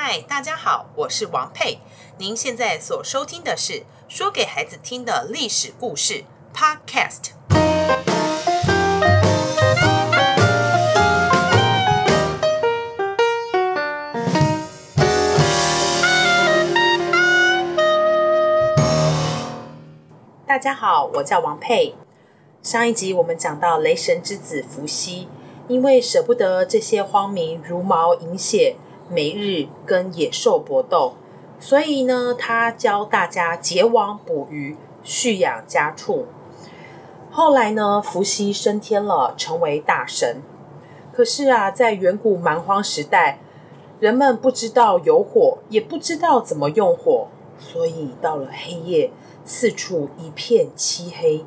嗨，大家好，我是王佩。您现在所收听的是说给孩子听的历史故事 Podcast。大家好，我叫王佩。上一集我们讲到雷神之子伏羲，因为舍不得这些荒民茹毛饮血。每日跟野兽搏斗，所以呢，他教大家结网捕鱼、蓄养家畜。后来呢，伏羲升天了，成为大神。可是啊，在远古蛮荒时代，人们不知道有火，也不知道怎么用火，所以到了黑夜，四处一片漆黑，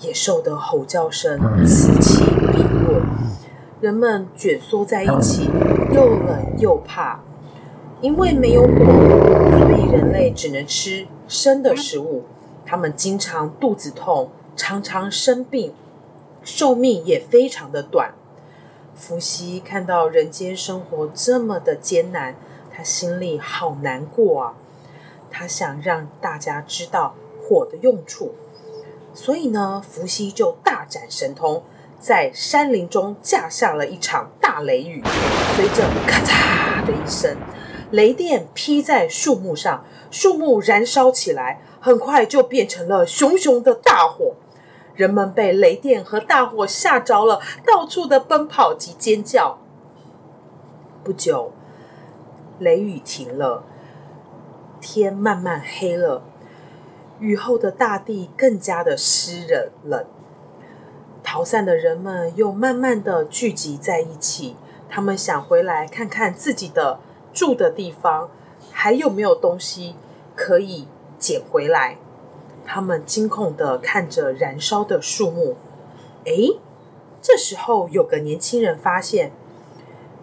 野兽的吼叫声此起彼落。人们卷缩在一起，又冷又怕，因为没有火，所以人类只能吃生的食物。他们经常肚子痛，常常生病，寿命也非常的短。伏羲看到人间生活这么的艰难，他心里好难过啊！他想让大家知道火的用处，所以呢，伏羲就大展神通。在山林中架下了一场大雷雨，随着咔嚓的一声，雷电劈在树木上，树木燃烧起来，很快就变成了熊熊的大火。人们被雷电和大火吓着了，到处的奔跑及尖叫。不久，雷雨停了，天慢慢黑了，雨后的大地更加的湿冷冷。逃散的人们又慢慢的聚集在一起，他们想回来看看自己的住的地方还有没有东西可以捡回来。他们惊恐的看着燃烧的树木。诶，这时候有个年轻人发现，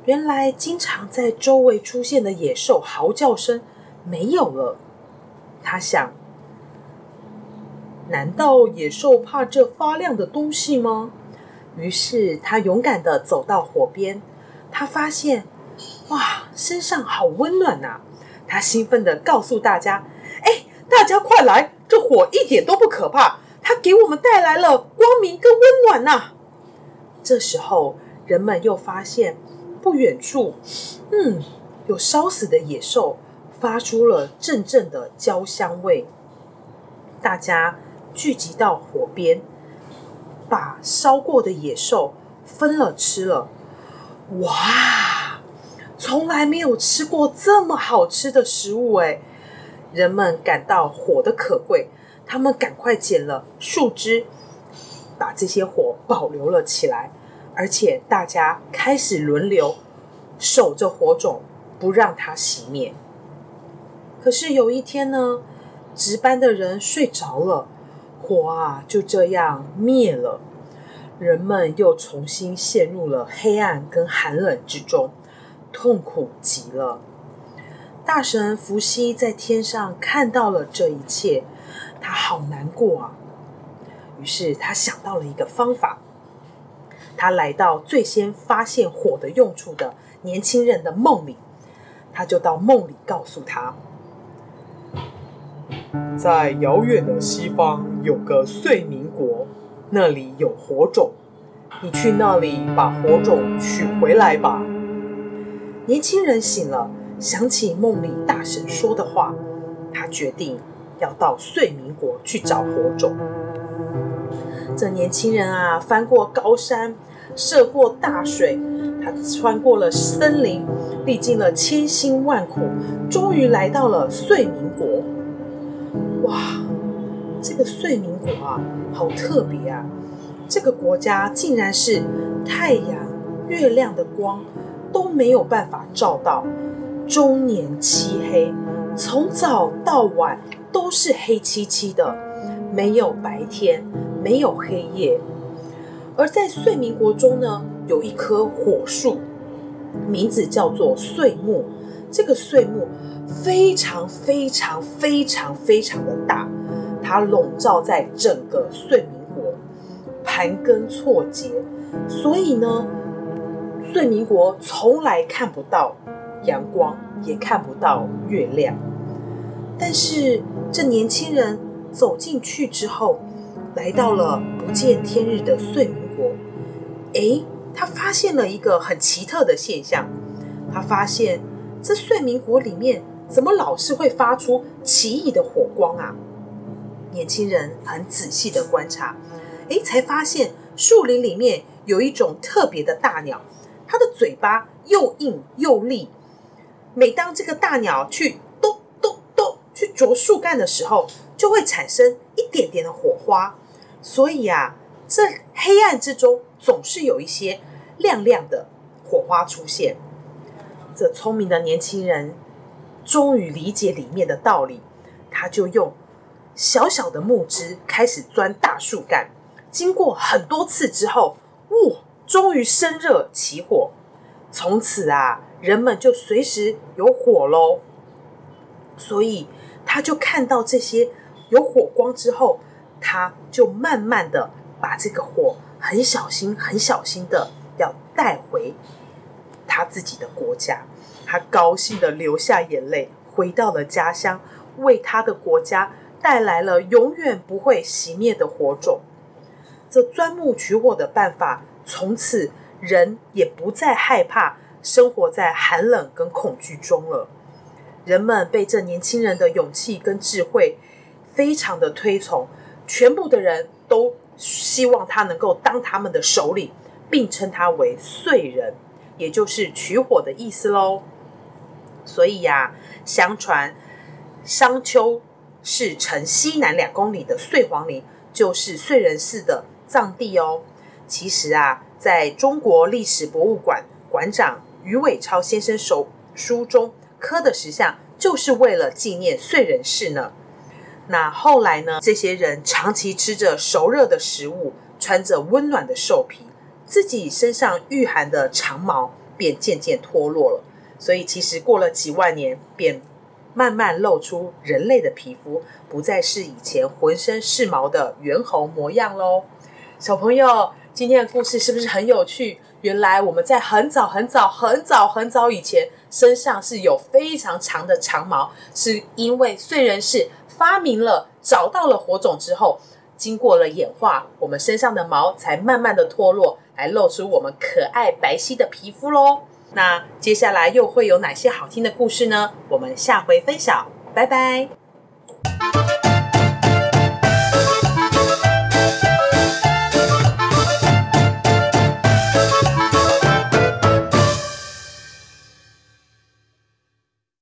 原来经常在周围出现的野兽嚎叫声没有了。他想。难道野兽怕这发亮的东西吗？于是他勇敢地走到火边，他发现，哇，身上好温暖呐！他兴奋地告诉大家：“哎，大家快来，这火一点都不可怕，它给我们带来了光明跟温暖呐！”这时候，人们又发现不远处，嗯，有烧死的野兽，发出了阵阵的焦香味，大家。聚集到火边，把烧过的野兽分了吃了。哇，从来没有吃过这么好吃的食物哎！人们感到火的可贵，他们赶快捡了树枝，把这些火保留了起来。而且大家开始轮流守着火种，不让它熄灭。可是有一天呢，值班的人睡着了。火啊，就这样灭了，人们又重新陷入了黑暗跟寒冷之中，痛苦极了。大神伏羲在天上看到了这一切，他好难过啊。于是他想到了一个方法，他来到最先发现火的用处的年轻人的梦里，他就到梦里告诉他。在遥远的西方有个遂民国，那里有火种，你去那里把火种取回来吧。年轻人醒了，想起梦里大神说的话，他决定要到遂民国去找火种。这年轻人啊，翻过高山，涉过大水，他穿过了森林，历经了千辛万苦，终于来到了遂民国。哇，这个遂明国啊，好特别啊！这个国家竟然是太阳、月亮的光都没有办法照到，终年漆黑，从早到晚都是黑漆漆的，没有白天，没有黑夜。而在遂明国中呢，有一棵火树，名字叫做睡木。这个碎木。非常非常非常非常的大，它笼罩在整个遂明国，盘根错节，所以呢，遂明国从来看不到阳光，也看不到月亮。但是这年轻人走进去之后，来到了不见天日的睡民国。诶，他发现了一个很奇特的现象。他发现这睡民国里面怎么老是会发出奇异的火光啊？年轻人很仔细的观察，诶，才发现树林里面有一种特别的大鸟，它的嘴巴又硬又利。每当这个大鸟去咚咚咚去啄树干的时候，就会产生一点点的火花。所以啊，这黑暗之中总是有一些亮亮的火花出现。这聪明的年轻人终于理解里面的道理，他就用小小的木枝开始钻大树干。经过很多次之后，哇，终于生热起火。从此啊，人们就随时有火喽。所以他就看到这些有火光之后，他就慢慢的把这个火很小心、很小心的要带回他自己的国家。他高兴的流下眼泪，回到了家乡，为他的国家带来了永远不会熄灭的火种。这钻木取火的办法，从此人也不再害怕生活在寒冷跟恐惧中了。人们被这年轻人的勇气跟智慧非常的推崇，全部的人都希望他能够当他们的首领，并称他为燧人，也就是取火的意思喽。所以呀、相传商丘市城西南两公里的岁皇陵就是岁人氏的葬地哦。其实啊，在中国历史博物馆馆长于伟超先生手书中刻的石像，就是为了纪念岁人氏呢。那后来呢，这些人长期吃着熟热的食物，穿着温暖的兽皮，自己身上御寒的长毛便渐渐脱落了。所以，其实过了几万年，便慢慢露出人类的皮肤，不再是以前浑身是毛的猿猴模样喽。小朋友，今天的故事是不是很有趣？原来我们在很早很早很早很早以前，身上是有非常长的长毛，是因为岁人氏发明了、找到了火种之后，经过了演化，我们身上的毛才慢慢的脱落，来露出我们可爱白皙的皮肤喽。那接下来又会有哪些好听的故事呢？我们下回分享，拜拜。